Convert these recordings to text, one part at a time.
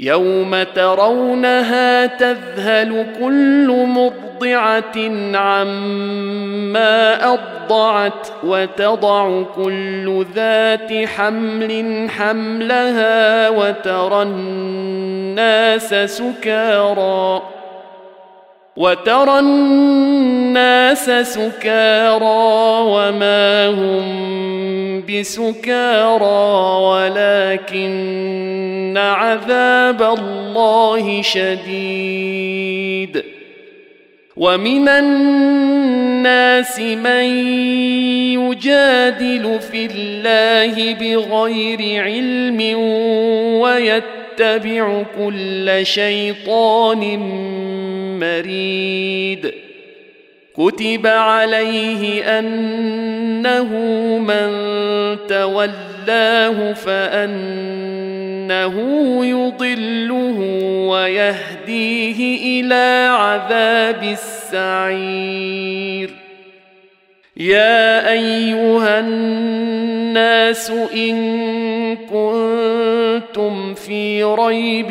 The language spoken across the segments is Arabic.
يوم ترونها تذهل كل مرضعه عما ارضعت وتضع كل ذات حمل حملها وترى الناس سكارى وترى الناس سكارى وما هم بسكارى ولكن عذاب الله شديد. ومن الناس من يجادل في الله بغير علم ويتبع كل شيطان مريد كتب عليه أنه من تولاه فأنه يضله ويهديه إلى عذاب السعير. يا أيها الناس إن كنتم في ريب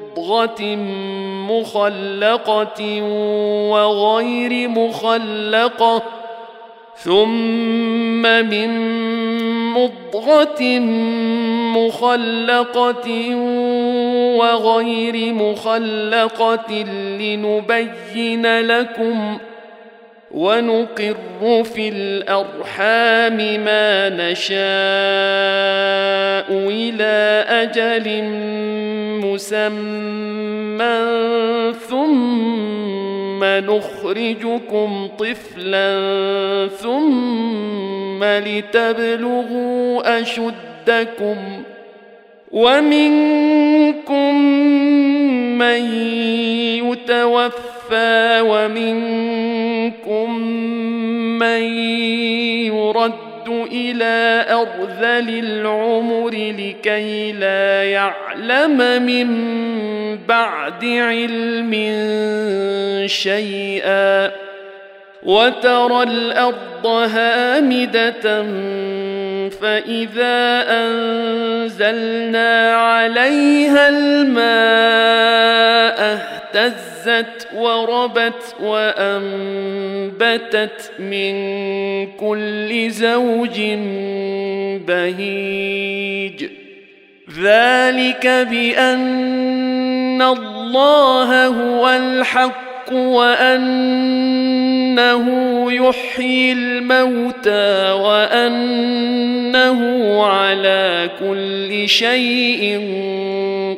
مضغه مخلقه وغير مخلقه ثم من مضغه مخلقه وغير مخلقه لنبين لكم ونقر في الأرحام ما نشاء إلى أجل مسمى ثم نخرجكم طفلا ثم لتبلغوا أشدكم ومنكم من يتوفى ومنكم من يرد إلى ارذل العمر لكي لا يعلم من بعد علم شيئا وترى الأرض هامدة فإذا أنزلنا عليها الماء اهتزت وربت وأنبتت من كل زوج بهيج. ذلك بأن الله هو الحق. وأنه يحيي الموتى وأنه على كل شيء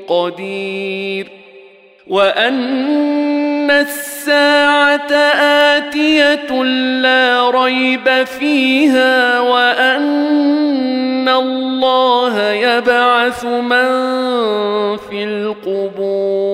قدير. وأن الساعة آتية لا ريب فيها وأن الله يبعث من في القبور.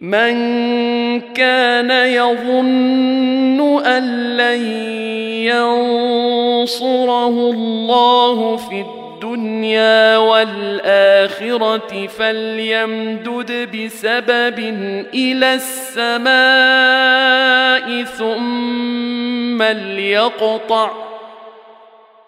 من كان يظن أن لن ينصره الله في الدنيا والآخرة فليمدد بسبب إلى السماء ثم ليقطع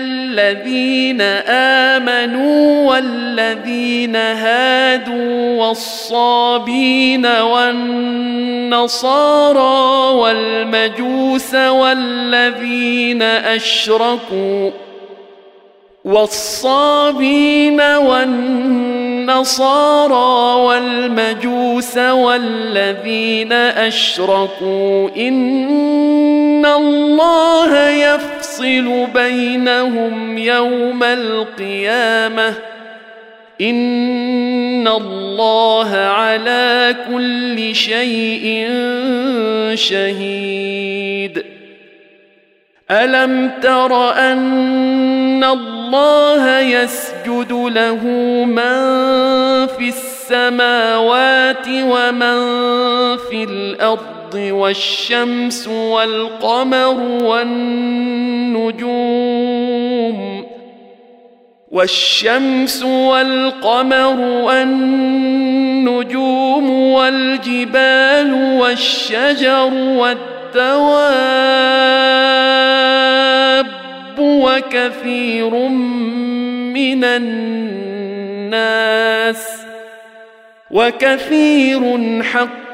الذين آمنوا والذين هادوا والصابين والنصارى والمجوس والذين أشركوا والصابين والنصارى والمجوس والذين أشركوا إن الله يفصل بينهم يوم القيامة. إن الله على كل شيء شهيد. ألم تر أن الله يسجد له من في السماوات ومن في الأرض؟ والشمس والقمر والنجوم والشمس والقمر والنجوم والجبال والشجر والدواب وكثير من الناس وكثير حق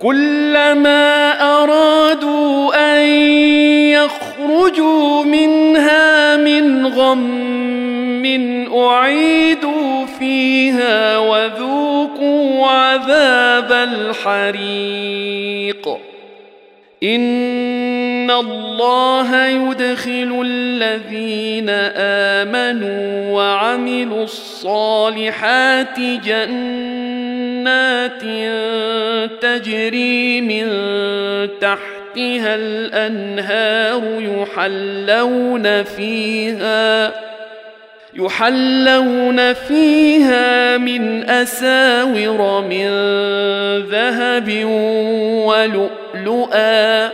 كلما أرادوا أن يخرجوا منها من غم أعيدوا فيها وذوقوا عذاب الحريق. ان الله يدخل الذين امنوا وعملوا الصالحات جنات تجري من تحتها الانهار يحلون فيها يحلون فيها من اساور من ذهب ولؤلؤا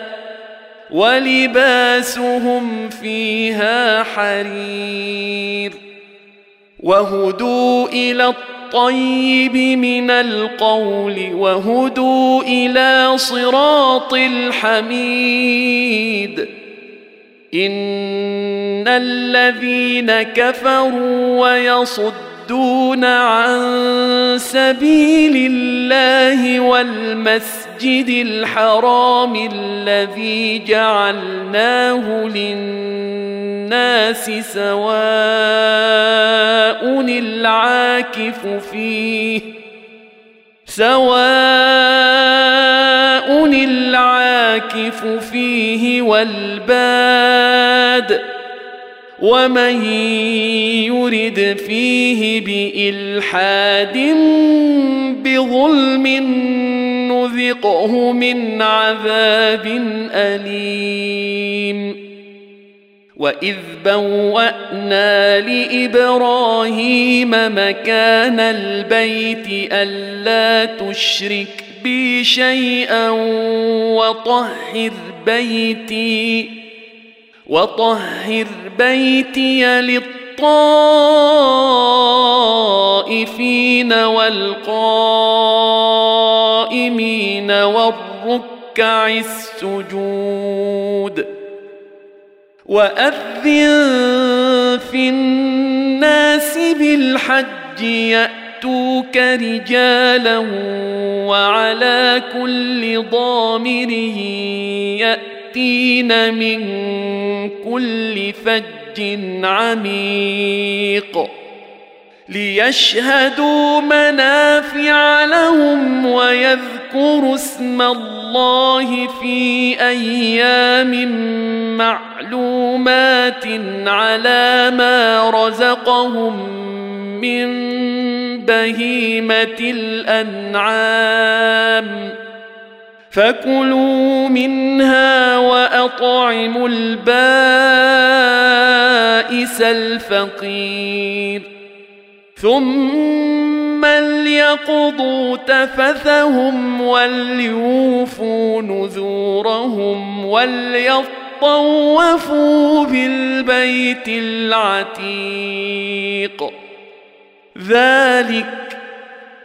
ولباسهم فيها حرير وهدوا إلى الطيب من القول وهدوا إلى صراط الحميد إن الذين كفروا ويصدون عن سبيل الله والمسجد الحرام الذي جعلناه للناس سواء العاكف فيه سواء العاكف فيه والباد ومن يرد فيه بإلحاد بظلم نذقه من عذاب اليم واذ بوانا لابراهيم مكان البيت الا تشرك بي شيئا وطهر بيتي وطهر بيتي للطائفين والقائمين والركع السجود وأذن في الناس بالحج يأتوك رجالا وعلى كل ضامر يأتين من كل فج عميق ليشهدوا منافع لهم ويذكروا اسم الله في أيام معلومات على ما رزقهم من بهيمة الأنعام فكلوا منها وأطعموا البائس الفقير. ثم ليقضوا تفثهم وليوفوا نذورهم وليطوفوا بالبيت العتيق. ذلك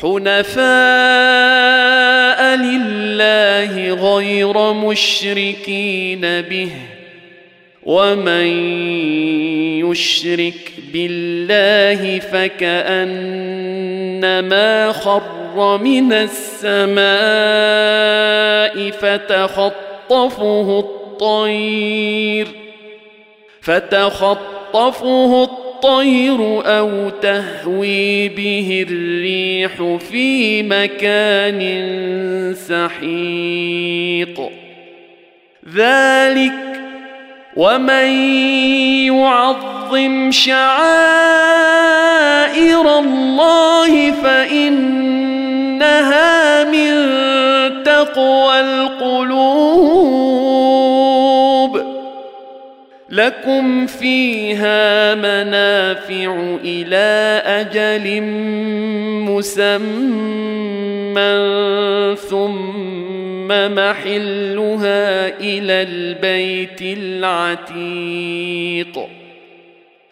حنفاء لله غير مشركين به ومن يشرك بالله فكأنما خر من السماء فتخطفه الطير فتخطفه الطير أو تهوي به الريح في مكان سحيق. ذلك ومن يعظم شعائر الله فإنها من تقوى القلوب. لكم فيها منافع إلى أجل مسمى ثم محلها إلى البيت العتيق.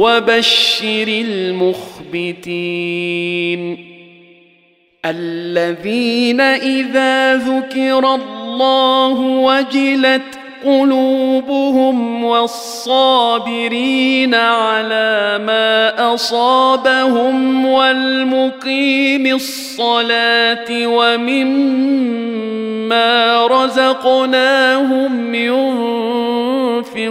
وبشر المخبتين الذين إذا ذكر الله وجلت قلوبهم والصابرين على ما أصابهم والمقيم الصلاة ومما رزقناهم ينفقون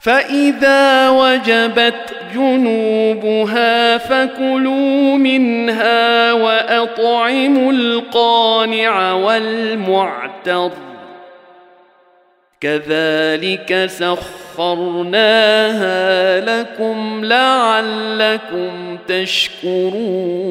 فاذا وجبت جنوبها فكلوا منها واطعموا القانع والمعتر كذلك سخرناها لكم لعلكم تشكرون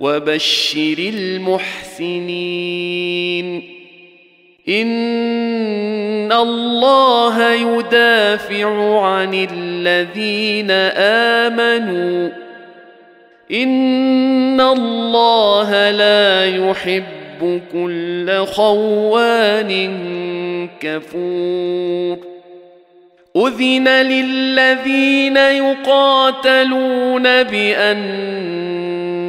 وبشر المحسنين. إن الله يدافع عن الذين آمنوا. إن الله لا يحب كل خوان كفور. أذن للذين يقاتلون بأن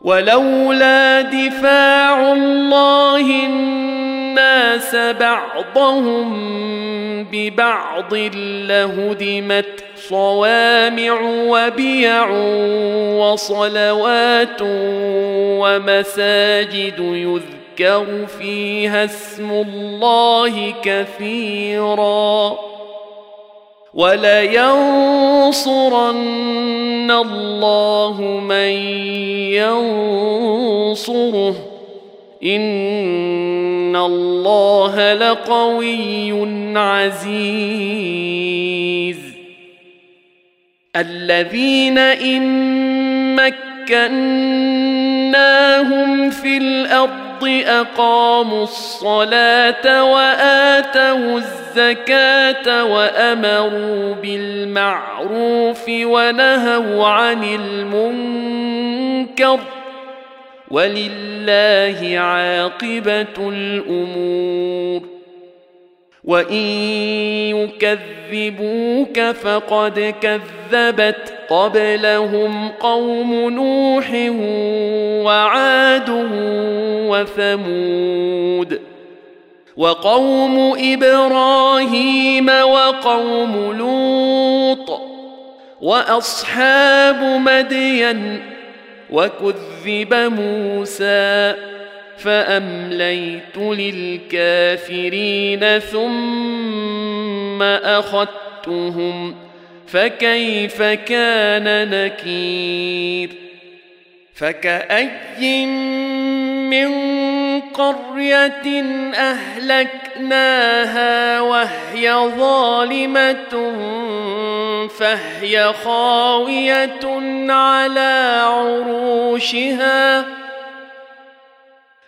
ولولا دفاع الله الناس بعضهم ببعض لهدمت صوامع وبيع وصلوات ومساجد يذكر فيها اسم الله كثيرا ولينصرن الله من ينصره. إن الله لقوي عزيز. الذين إن مكناهم في الأرض أقاموا الصلاة وآتوا الزكاة وأمروا بالمعروف ونهوا عن المنكر ولله عاقبة الأمور وان يكذبوك فقد كذبت قبلهم قوم نوح وعاد وثمود وقوم إبراهيم وقوم لوط واصحاب مدين وكذب موسى فأمليت للكافرين ثم أخذتهم فكيف كان نكير؟ فكأي من قرية أهلكناها وهي ظالمة فهي خاوية على عروشها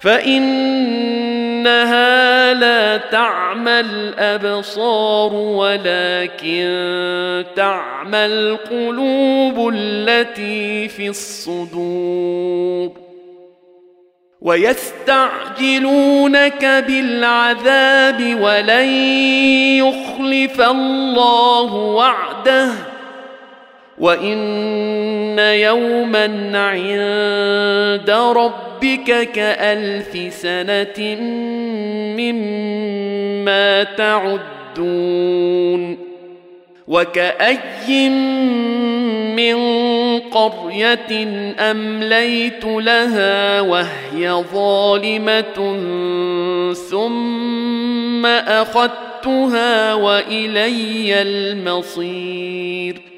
فإنها لا تعمى الابصار ولكن تعمى القلوب التي في الصدور ويستعجلونك بالعذاب ولن يخلف الله وعده وان يوما عند ربك كالف سنه مما تعدون وكأي من قرية أمليت لها وهي ظالمة ثم أخذتها وإلي المصير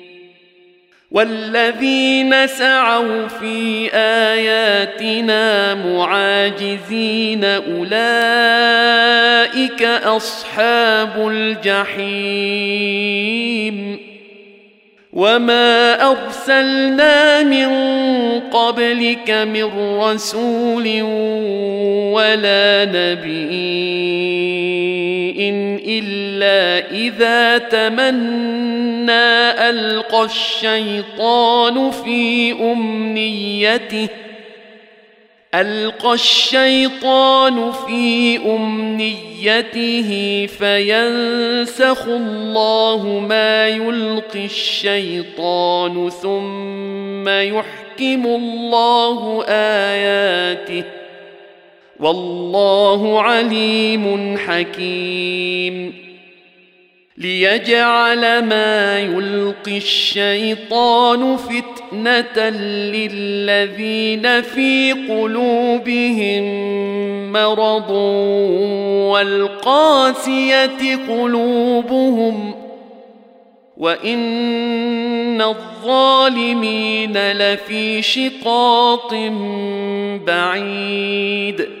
والذين سعوا في آياتنا معاجزين أولئك أصحاب الجحيم. وما ارسلنا من قبلك من رسول ولا نبي إلا إذا تمنى ألقى الشيطان في أمنيته ألقى الشيطان في أمنيته فينسخ الله ما يلقي الشيطان ثم يحكم الله آياته. والله عليم حكيم. ليجعل ما يلقي الشيطان فتنة للذين في قلوبهم مرض والقاسية قلوبهم وإن الظالمين لفي شقاق بعيد.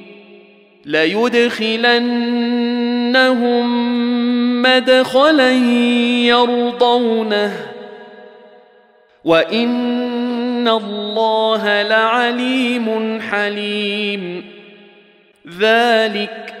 ليدخلنهم مدخلا يرضونه. وإن الله لعليم حليم. ذلك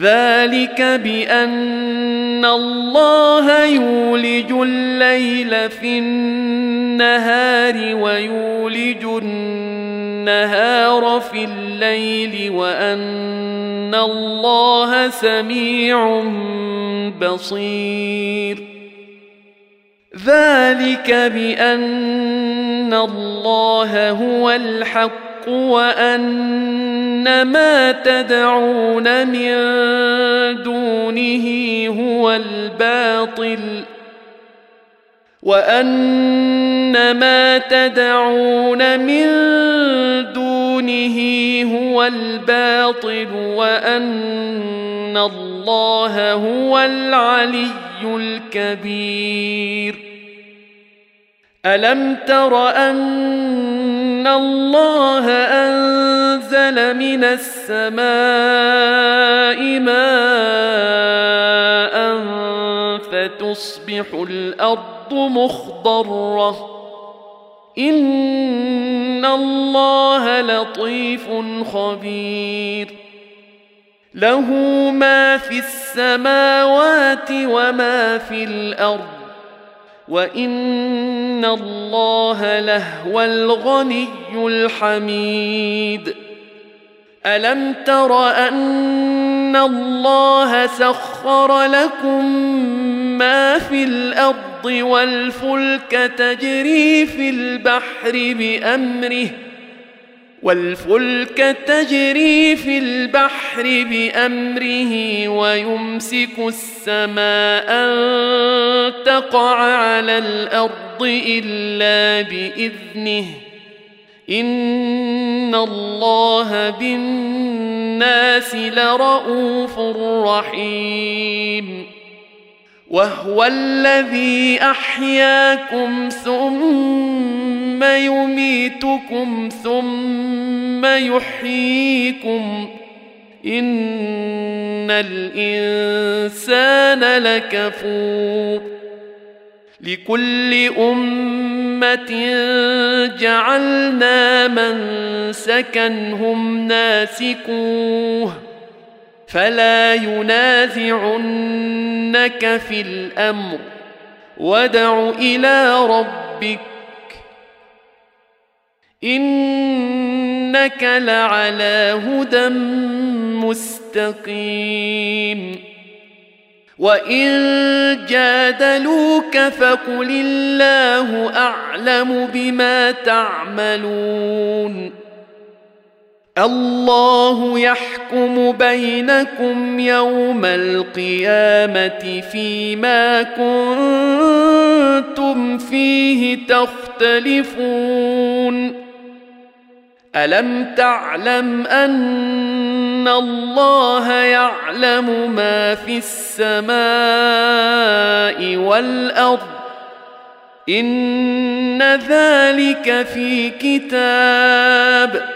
ذلك بأن الله يولج الليل في النهار ويولج النهار في الليل وأن الله سميع بصير. ذلك بأن الله هو الحق. وأن ما تدعون من دونه هو الباطل وأن ما تدعون من دونه هو الباطل وأن الله هو العلي الكبير الم تر ان الله انزل من السماء ماء فتصبح الأرض مخضره ان الله لطيف خبير. له ما في السماوات وما في الأرض وان الله لهو الغني الحميد الم تر ان الله سخر لكم ما في الأرض والفلك تجري في البحر بامره والفلك تجري في البحر بأمره ويمسك السماء أن تقع على الأرض إلا بإذنه. إن الله بالناس لرءوف رحيم. وهو الذي أحياكم ثم يميتكم ثم يحييكم. إن الإنسان لكفور. لكل أمة جعلنا من سكنهم ناسكوه. فلا ينازعنك في الامر وادع إلى ربك انك لعلى هدى مستقيم وان جادلوك فقل الله اعلم بما تعملون الله يحكم بينكم يوم القيامة فيما كنتم فيه تختلفون. ألم تعلم أن الله يعلم ما في السماء والأرض؟ إن ذلك في كتاب.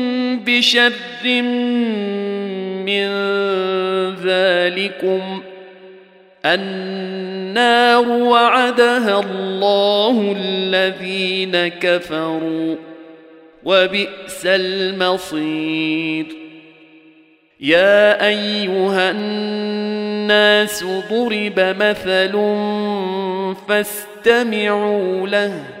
بشر من ذلكم النار وعدها الله الذين كفروا وبئس المصير يا ايها الناس ضرب مثل فاستمعوا له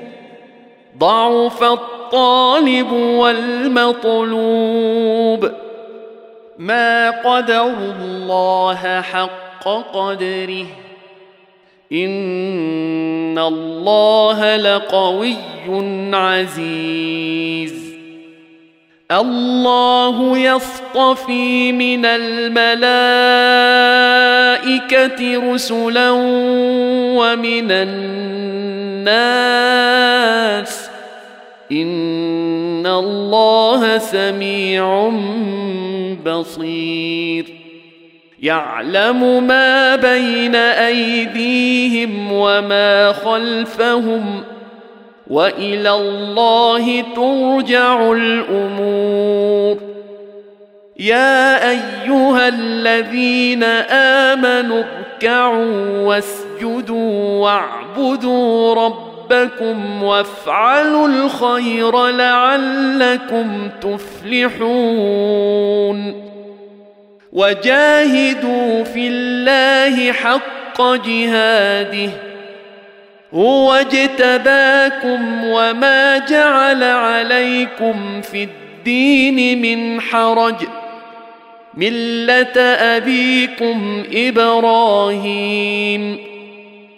ضعف الطالب والمطلوب. ما قدروا الله حق قدره. إن الله لقوي عزيز. الله يصطفي من الملائكة رسلا ومن الناس. ان الله سميع بصير يعلم ما بين ايديهم وما خلفهم والى الله ترجع الأمور يا ايها الذين امنوا اركعوا واسجدوا واعبدوا ربكم وافعلوا الخير لعلكم تفلحون وجاهدوا في الله حق جهاده هو اجتباكم وما جعل عليكم في الدين من حرج ملة أبيكم إبراهيم